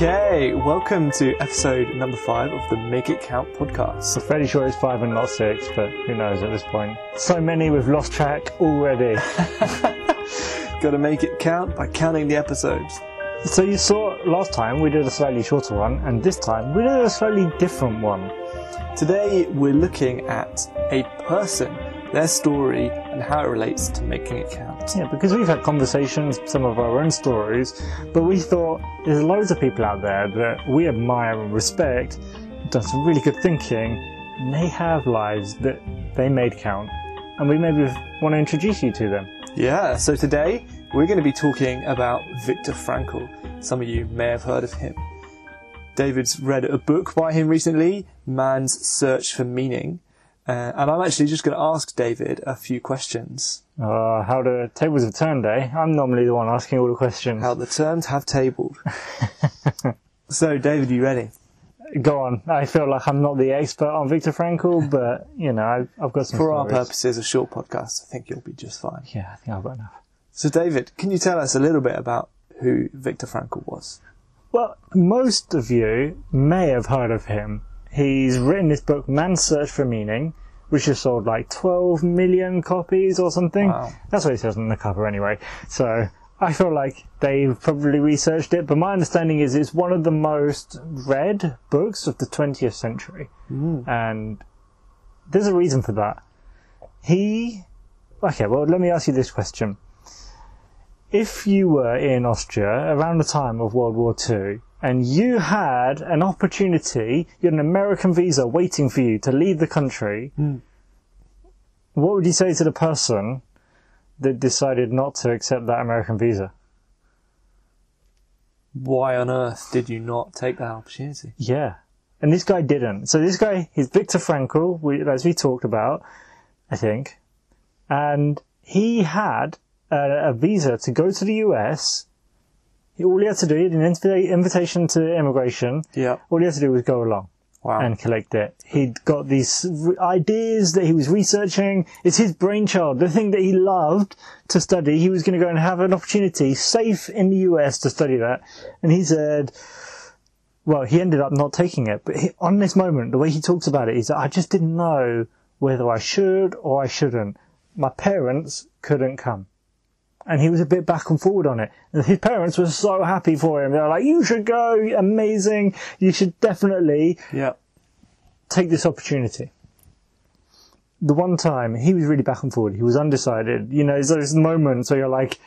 Okay, welcome to episode number five of the Make It Count podcast. I'm fairly sure it's five and not six, but who knows at this point. So many we've lost track already. Got to make it count by counting the episodes. so you saw last time we did a slightly shorter one, and this time we did a slightly different one. Today we're looking at a person, their story, and how it relates to making it count. Yeah, because we've had conversations, some of our own stories, but we thought there's loads of people out there that we admire and respect, done some really good thinking, and they have lives that they made count, and we maybe want to introduce you to them. Yeah, so today we're going to be talking about Viktor Frankl. Some of you may have heard of him. David's read a book by him recently, Man's Search for Meaning. Uh, and I'm actually just going to ask David a few questions. Uh, how the tables have turned, eh? I'm normally the one asking all the questions. How the terms have tabled. so, David, you ready? Go on. I feel like I'm not the expert on Viktor Frankl, but you know, I've, I've got some. For our stories. purposes, a short podcast, I think you'll be just fine. Yeah, I think I've got enough. So, David, can you tell us a little bit about who Viktor Frankl was? Well, most of you may have heard of him. He's written this book, Man's Search for Meaning, which has sold like 12 million copies or something. Wow. That's what it says on the cover anyway. So I feel like they've probably researched it, but my understanding is it's one of the most read books of the 20th century. Hmm. And there's a reason for that. He, okay, well, let me ask you this question. If you were in Austria around the time of World War II and you had an opportunity, you had an American visa waiting for you to leave the country, hmm. what would you say to the person that decided not to accept that American visa? Why on earth did you not take that opportunity? Yeah. And this guy didn't. So this guy, he's Viktor Frankl, we, as we talked about, I think. And he had a, a visa to go to the US. All he had to do, he had an invita- invitation to immigration. Yeah. All he had to do was go along Wow. and collect it. He'd got these ideas that he was researching. It's his brainchild, the thing that he loved to study. He was going to go and have an opportunity safe in the US to study that. And he said, well, he ended up not taking it. But he, on this moment, the way he talks about it is that I just didn't know whether I should or I shouldn't. My parents couldn't come. And he was a bit back and forward on it. And his parents were so happy for him. They were like, you should go, amazing. You should definitely yeah. take this opportunity. The one time he was really back and forward, he was undecided. You know, there's those moments where you're like,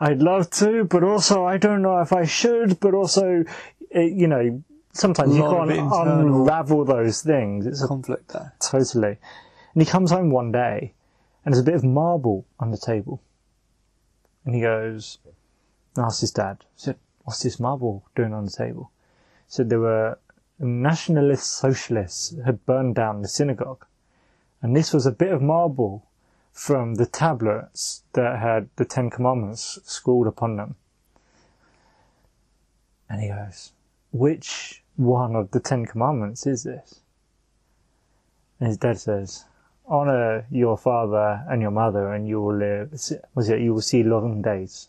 I'd love to, but also I don't know if I should, but also, eh, you know, sometimes you can't unravel those things. It's a, Conflict there. totally. And he comes home one day and there's a bit of marble on the table. And he goes, asks his dad, said, what's this marble doing on the table? Said there were nationalist socialists had burned down the synagogue. And this was a bit of marble from the tablets that had the Ten Commandments scrawled upon them. And he goes, which one of the Ten Commandments is this? And his dad says, honor your father and your mother and you will live, was it, you will see long days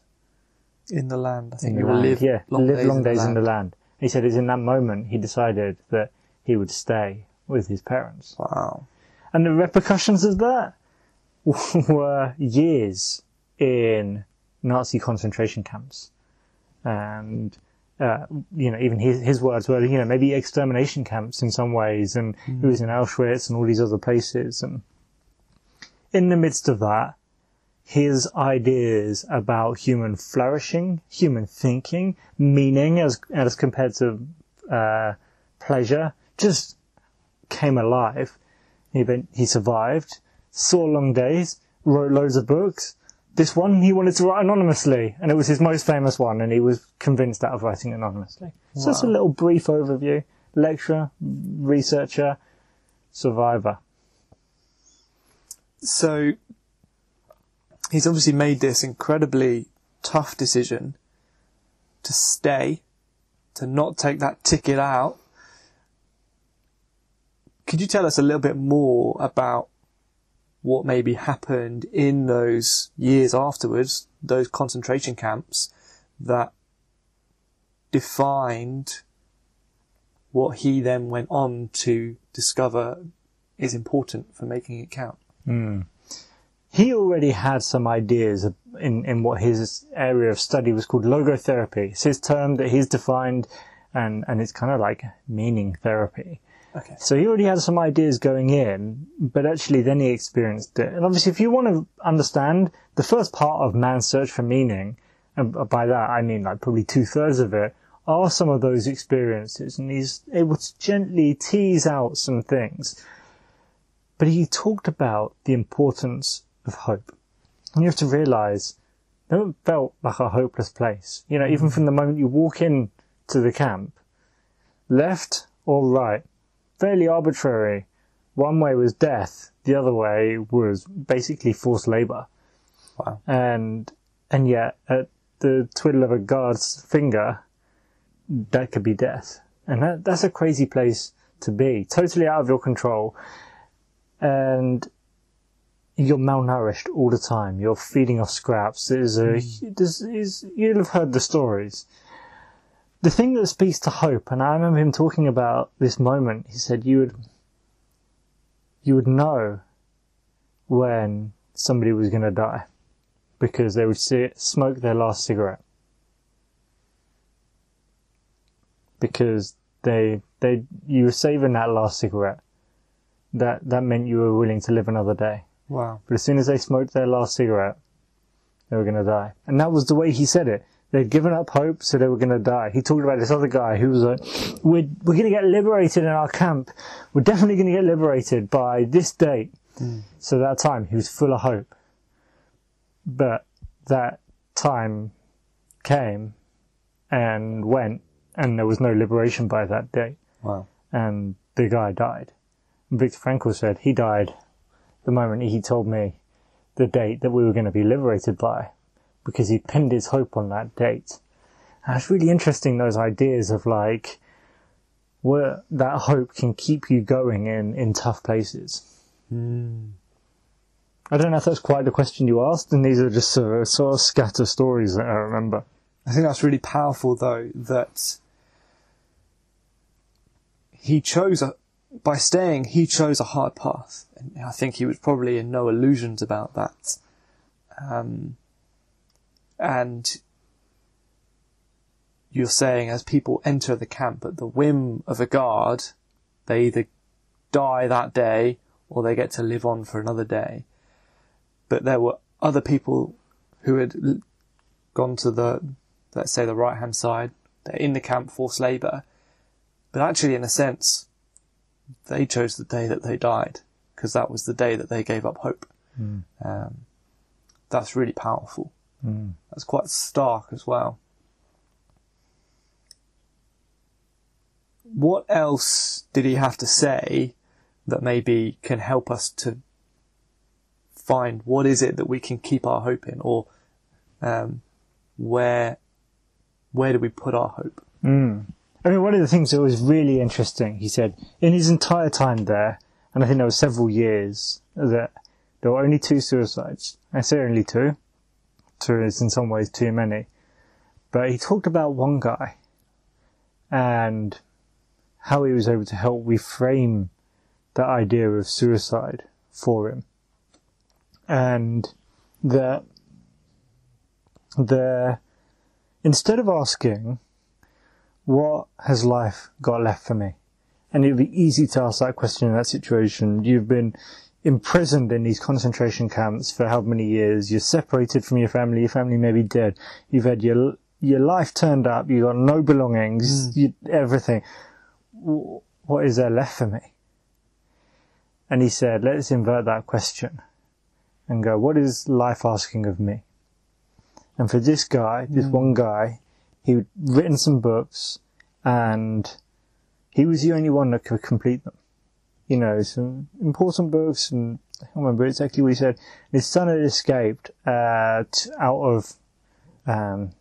In the land. I think you will live yeah, long live days, long in, days the in the land. land. He said it's in that moment he decided that he would stay with his parents. Wow. And the repercussions of that were years in Nazi concentration camps. And, uh, you know, even his, his words were, you know, maybe extermination camps in some ways. And he was in Auschwitz and all these other places. And in the midst of that, his ideas about human flourishing, human thinking, meaning as, as compared to, uh, pleasure, just came alive. He been, he survived, saw long days, wrote loads of books. This one he wanted to write anonymously, and it was his most famous one, and he was convinced out of writing anonymously. So that's a little brief overview. Lecturer, researcher, survivor. So he's obviously made this incredibly tough decision to stay, to not take that ticket out. Could you tell us a little bit more about what maybe happened in those years afterwards, those concentration camps that defined what he then went on to discover is important for making it count. Hmm. he already had some ideas in, in what his area of study was called logotherapy. It's his term that he's defined, and, and it's kind of like meaning therapy. Okay. So he already had some ideas going in, but actually then he experienced it. And obviously, if you want to understand the first part of man's search for meaning, and by that I mean like probably two thirds of it, are some of those experiences. And he's able to gently tease out some things. But he talked about the importance of hope. And you have to realize it felt like a hopeless place. You know, even mm. from the moment you walk in to the camp, left or right, fairly arbitrary. One way was death, the other way was basically forced labor. Wow. And, and yet at the twiddle of a guard's finger, that could be death. And that, that's a crazy place to be. Totally out of your control. And you're malnourished all the time. You're feeding off scraps. There's a, hmm. there's, is, you'll have heard the stories. The thing that speaks to hope, and I remember him talking about this moment, he said you would, you would know when somebody was going to die because they would see it, smoke their last cigarette. Because they, they, you were saving that last cigarette. That, that meant you were willing to live another day. Wow. But as soon as they smoked their last cigarette, they were going to die. And that was the way he said it. They'd given up hope, so they were going to die. He talked about this other guy who was like, we're, we're going to get liberated in our camp. We're definitely going to get liberated by this date. Hmm. So that time, he was full of hope. But that time came and went, and there was no liberation by that date. Wow. And the guy died. Viktor Frankl said he died the moment he told me the date that we were going to be liberated by because he pinned his hope on that date. And it's really interesting those ideas of like where that hope can keep you going in, in tough places. Hmm. I don't know if that's quite the question you asked, and these are just sort of, sort of scatter stories that I remember. I think that's really powerful, though, that he chose a, by staying, he chose a hard path. And I think he was probably in no illusions about that. Um, and you're saying as people enter the camp at the whim of a guard, they either die that day or they get to live on for another day. But there were other people who had gone to the, let's say, the right hand side. They're in the camp forced labour. But actually, in a sense, they chose the day that they died because that was the day that they gave up hope. Um, that's really powerful. That's quite stark as well. What else did he have to say that maybe can help us to find what is it that we can keep our hope in, or um, where where do we put our hope? I mean, one of the things that was really interesting, he said, in his entire time there, and I think there were several years, that there were only two suicides. I say only two. Two is in some ways too many. But he talked about one guy and how he was able to help reframe the idea of suicide for him. And that the instead of asking, what has life got left for me? And it'd be easy to ask that question in that situation. You've been imprisoned in these concentration camps for how many years? You're separated from your family. Your family may be dead. You've had your your life turned up. You've got no belongings. Hmm. You, everything. What is there left for me? And he said, let's invert that question and go, what is life asking of me? And for this guy, this hmm. one guy, he'd written some books and he was the only one that could complete them. You know, some important books and I can't remember exactly what he said. His son had escaped, uh, out of, um,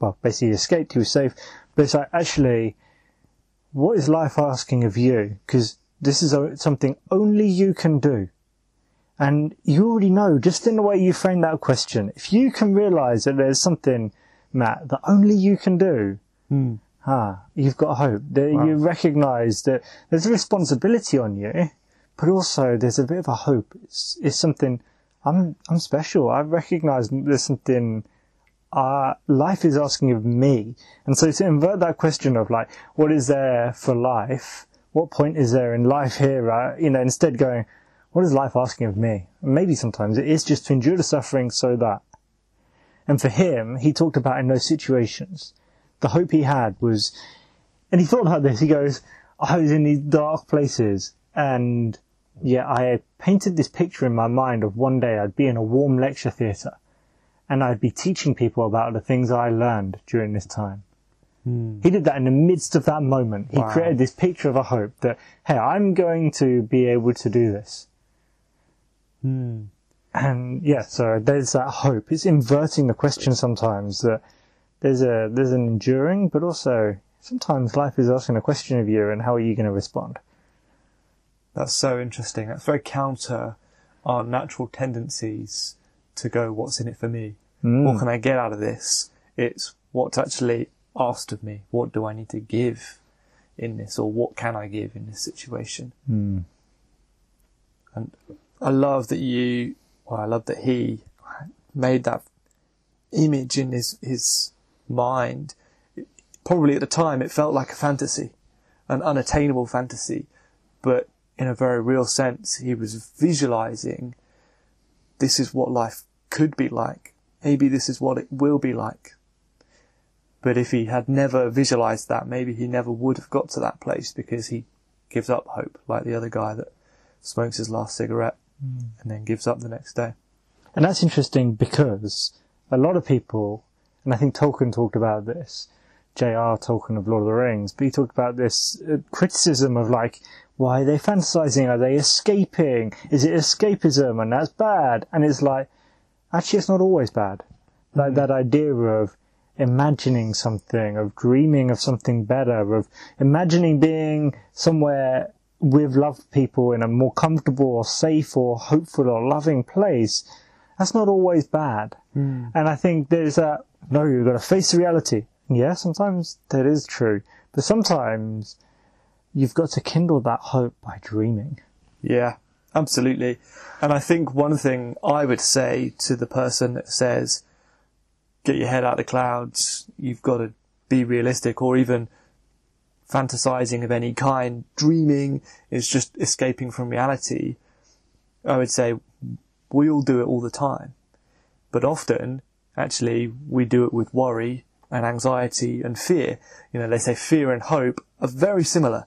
well, basically escaped, he was safe. But it's like, actually, what is life asking of you? Because this is o- something only you can do. And you already know, just in the way you frame that question, if you can realize that there's something, Matt, that only you can do, Ah, you've got hope. That You recognize that there's a responsibility on you, but also there's a bit of a hope. It's, it's something, I'm, I'm special. I recognize there's something, uh, life is asking of me. And so to invert that question of like, what is there for life? What point is there in life here? Right? You know, instead going, what is life asking of me? And maybe sometimes it is just to endure the suffering so that. And for him, he talked about in those situations, the hope he had was, and he thought about this, he goes, I was in these dark places and yeah, I painted this picture in my mind of one day I'd be in a warm lecture theatre and I'd be teaching people about the things I learned during this time. Hmm. He did that in the midst of that moment. He Wow. created this picture of a hope that, hey, I'm going to be able to do this. Hmm. And yeah, so there's that hope. It's inverting the question sometimes that there's a there's an enduring, but also sometimes life is asking a question of you, and how are you going to respond? That's so interesting. That's very counter our natural tendencies to go, what's in it for me? Mm. What can I get out of this? It's what's actually asked of me. What do I need to give in this? Or what can I give in this situation? Mm. And I love that you, well, I love that he made that image in his, his mind. Probably at the time it felt like a fantasy, an unattainable fantasy, but in a very real sense, he was visualizing this is what life could be like. Maybe this is what it will be like. But if he had never visualized that, maybe he never would have got to that place because he gives up hope, like the other guy that smokes his last cigarette and then gives up the next day. And that's interesting because a lot of people, and I think Tolkien talked about this, J.R. Tolkien of Lord of the Rings, but he talked about this uh, criticism of like, why are they fantasizing? Are they escaping? Is it escapism? And that's bad. And it's like, actually, it's not always bad. Like that idea of imagining something, of dreaming of something better, of imagining being somewhere with loved people in a more comfortable or safe or hopeful or loving place. That's not always bad. Hmm. And I think there's a, no, you've got to face the reality. Yeah, sometimes that is true. But sometimes you've got to kindle that hope by dreaming. Yeah, absolutely. And I think one thing I would say to the person that says, get your head out of the clouds, you've got to be realistic, or even fantasizing of any kind, dreaming is just escaping from reality. I would say we all do it all the time. But often, actually, we do it with worry and anxiety and fear. You know, they say fear and hope are very similar.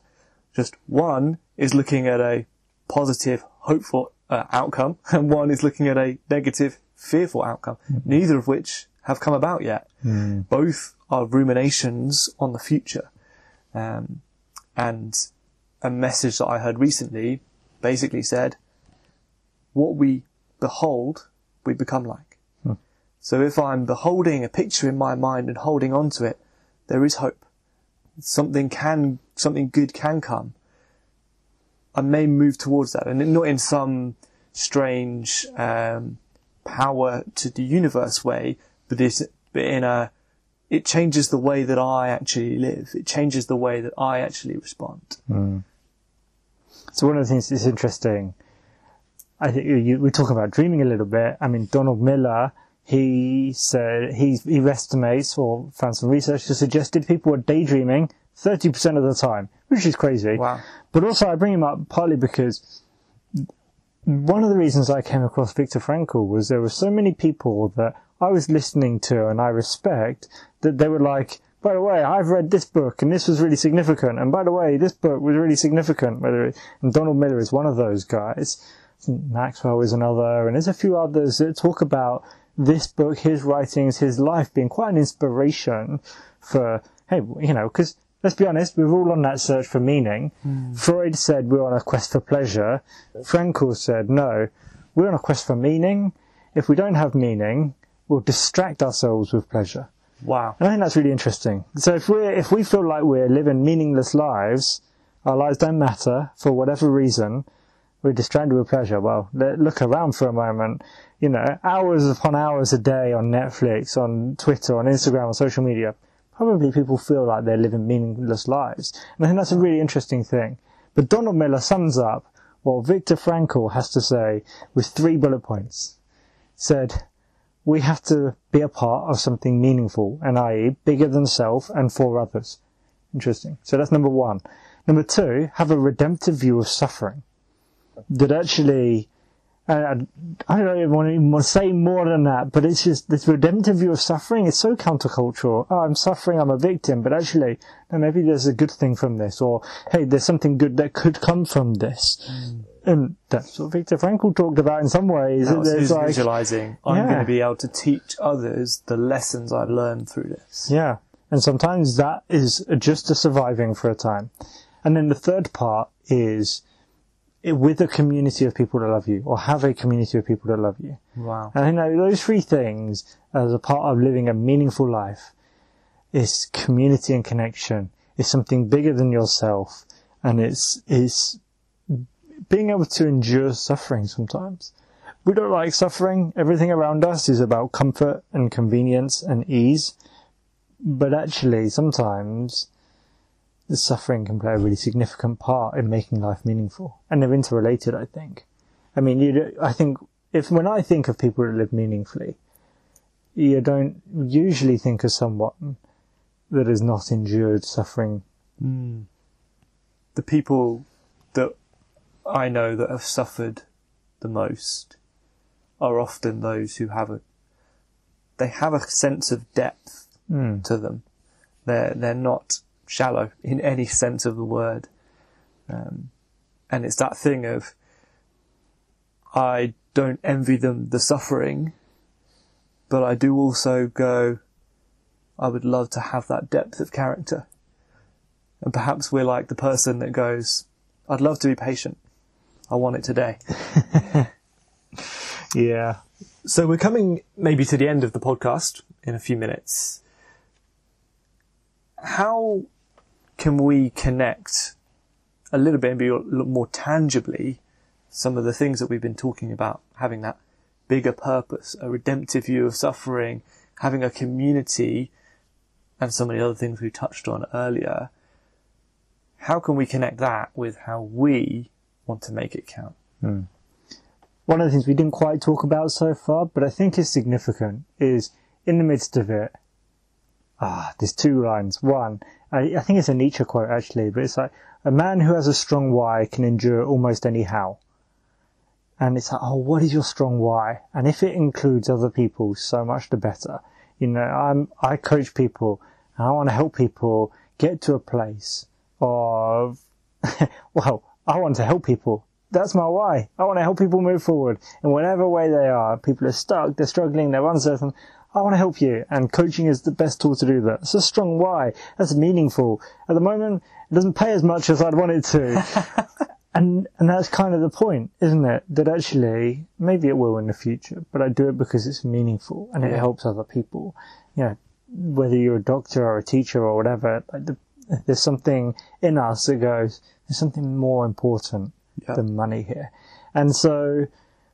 Just one is looking at a positive, hopeful uh, outcome, and one is looking at a negative, fearful outcome. Neither of which have come about yet. Both are ruminations on the future. Um, and a message that I heard recently basically said, what we behold, we become like. So if I'm beholding a picture in my mind and holding on to it, there is hope. Something can, something good can come. I may move towards that, and not in some strange um, power to the universe way, but but in a it changes the way that I actually live. It changes the way that I actually respond. Hmm. So one of the things that's interesting, I think you, you, we're talking about dreaming a little bit. I mean, Donald Miller, he said he he estimates or found some research that suggested people were daydreaming 30% of the time, which is crazy. Wow. But also I bring him up partly because one of the reasons I came across Viktor Frankl was there were so many people that I was listening to and I respect that they were like, by the way, I've read this book and this was really significant. And by the way, this book was really significant. Whether it, and Donald Miller is one of those guys. Maxwell is another. And there's a few others that talk about this book, his writings, his life being quite an inspiration for, hey, you know, because let's be honest, we're all on that search for meaning. Hmm. Freud said we're on a quest for pleasure. Frankl said no, we're on a quest for meaning. If we don't have meaning, we'll distract ourselves with pleasure. Wow. And I think that's really interesting. So if we if we feel like we're living meaningless lives, our lives don't matter for whatever reason, we're distracted with pleasure. Well, look around for a moment. You know, hours upon hours a day on Netflix, on Twitter, on Instagram, on social media. Probably people feel like they're living meaningless lives. And I think that's a really interesting thing. But Donald Miller sums up what Viktor Frankl has to say with three bullet points. Said, we have to be a part of something meaningful, and i.e. bigger than self and for others. Interesting. So that's number one. Number two, have a redemptive view of suffering. That actually, I, I don't even want to, even say more than that, but it's just this redemptive view of suffering is so countercultural. Oh, I'm suffering, I'm a victim, but actually, no, maybe there's a good thing from this, or hey, there's something good that could come from this. Mm. And that's what Viktor Frankl talked about in some ways. That was like- visualizing. I'm Yeah. going to be able to teach others the lessons I've learned through this. Yeah. And sometimes that is just a surviving for a time. And then the third part is with a community of people that love you or have a community of people that love you. Wow. And I know those three things as a part of living a meaningful life is community and connection. Is something bigger than yourself. And it's, it's being able to endure suffering sometimes. We don't like suffering. Everything around us is about comfort and convenience and ease. But actually, sometimes the suffering can play a really significant part in making life meaningful. And they're interrelated, I think. I mean, you, I think if, when I think of people that live meaningfully, you don't usually think of someone that has not endured suffering. The people that I know that have suffered the most are often those who haven't. they have a sense of depth Mm. to them. They're, they're not shallow in any sense of the word. Um, and it's that thing of, I don't envy them the suffering, but I do also go, I would love to have that depth of character. And perhaps we're like the person that goes, I'd love to be patient. I want it today. Yeah. So we're coming maybe to the end of the podcast in a few minutes. How can we connect a little bit and more tangibly some of the things that we've been talking about, having that bigger purpose, a redemptive view of suffering, having a community, and of the other things we touched on earlier. How can we connect that with how we want to make it count? Hmm. One of the things we didn't quite talk about so far, but I think is significant, is in the midst of it, ah, there's two lines. One, I, I think it's a Nietzsche quote actually, but it's like, a man who has a strong why can endure almost any how. And it's like, oh, what is your strong why? And if it includes other people, so much the better. You know, I'm, I coach people and I want to help people get to a place of, well, I want to help people. That's my why. I want to help people move forward in whatever way they are. People are stuck, they're struggling, they're uncertain. I want to help you, and coaching is the best tool to do that. It's a strong why. That's meaningful. At the moment, it doesn't pay as much as I'd want it to. and and that's kind of the point, isn't it? That actually, maybe it will in the future, but I do it because it's meaningful and it helps other people. You know, whether you're a doctor or a teacher or whatever, like the, there's something in us that goes, there's something more important than money here. And so,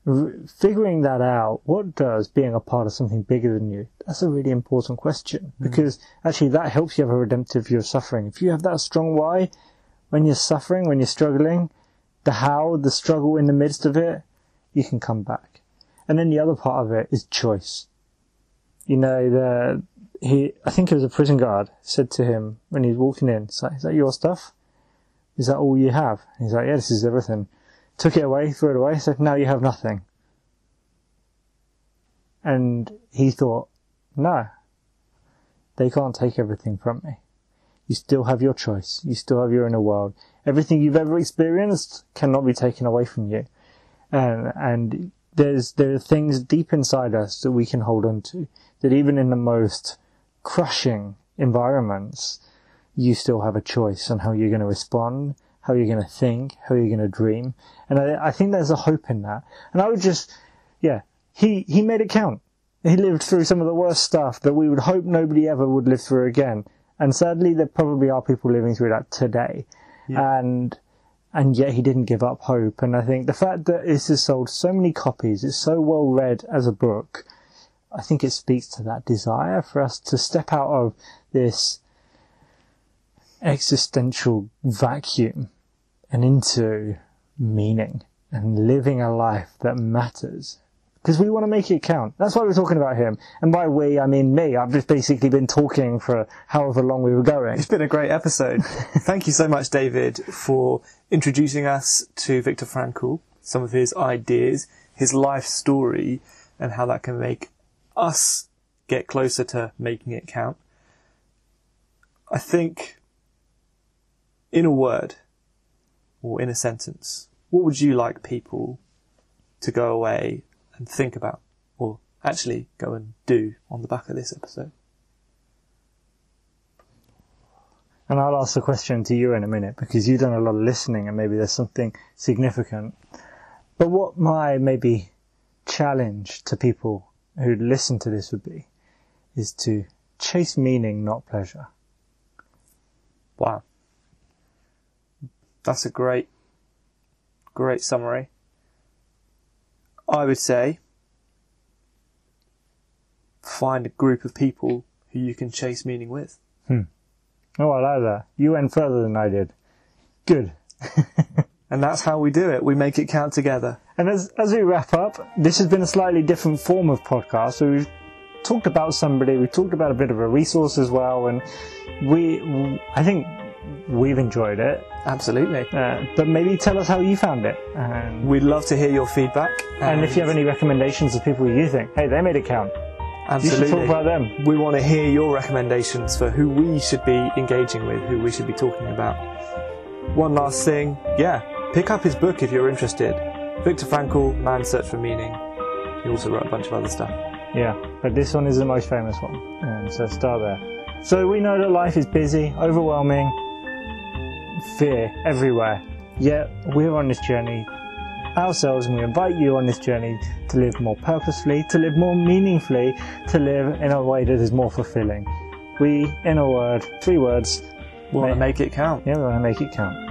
r- figuring that out, what does being a part of something bigger than you? That's a really important question hmm. because actually that helps you have a redemptive view of suffering. If you have that strong why, when you're suffering, when you're struggling, the how, the struggle in the midst of it, you can come back. And then the other part of it is choice. You know, the, he, I think it was a prison guard said to him when he was walking in, it's like, is that your stuff? Is that all you have? And he's like, yeah, this is everything. Took it away, threw it away, said, now you have nothing. And he thought, no, they can't take everything from me. You still have your choice. You still have your inner world. Everything you've ever experienced cannot be taken away from you. And, and there's, there are things deep inside us that we can hold on to that even in the most crushing environments, you still have a choice on how you're going to respond, how you're going to think, how you're going to dream. And I, I think there's a hope in that. And I would just, yeah, he, he made it count. He lived through some of the worst stuff that we would hope nobody ever would live through again. And sadly, there probably are people living through that today. And, and yet he didn't give up hope. And I think the fact that this has sold so many copies, it's so well read as a book, I think it speaks to that desire for us to step out of this existential vacuum and into meaning and living a life that matters. Because we want to make it count. That's why we're talking about him. And by we, I mean me. I've just basically been talking for however long we were going. It's been a great episode. Thank you so much, David, for introducing us to Viktor Frankl, some of his ideas, his life story, and how that can make us get closer to making it count. I think, in a word, or in a sentence, what would you like people to go away and think about, or actually go and do on the back of this episode? And I'll ask the question to you in a minute because you've done a lot of listening and maybe there's something significant. But what my maybe challenge to people who listen to this would be is to chase meaning, not pleasure. Wow. That's a great, great summary. I would say find a group of people who you can chase meaning with. Hmm. Oh, I like that. You went further than I did. Good. And that's how we do it. We make it count together. And as, as we wrap up, this has been a slightly different form of podcast. So we've talked about somebody, we've talked about a bit of a resource as well, and we, I think we've enjoyed it. Absolutely. Uh, but maybe tell us how you found it. And, We'd love to hear your feedback. and if you have any recommendations of people you think, hey, they made it count. You should absolutely. talk about them. we want to hear your recommendations for who we should be engaging with, who we should be talking about. One last thing, yeah, pick up his book if you're interested. Viktor Frankl, Man's Search for Meaning. He also wrote a bunch of other stuff. Yeah, but this one is the most famous one. And so start there. So we know that life is busy, overwhelming, fear everywhere. Yet we're on this journey ourselves and we invite you on this journey to live more purposefully, to live more meaningfully, to live in a way that is more fulfilling. We, in a word, three words, We want to make it count. yeah, we want to make it count.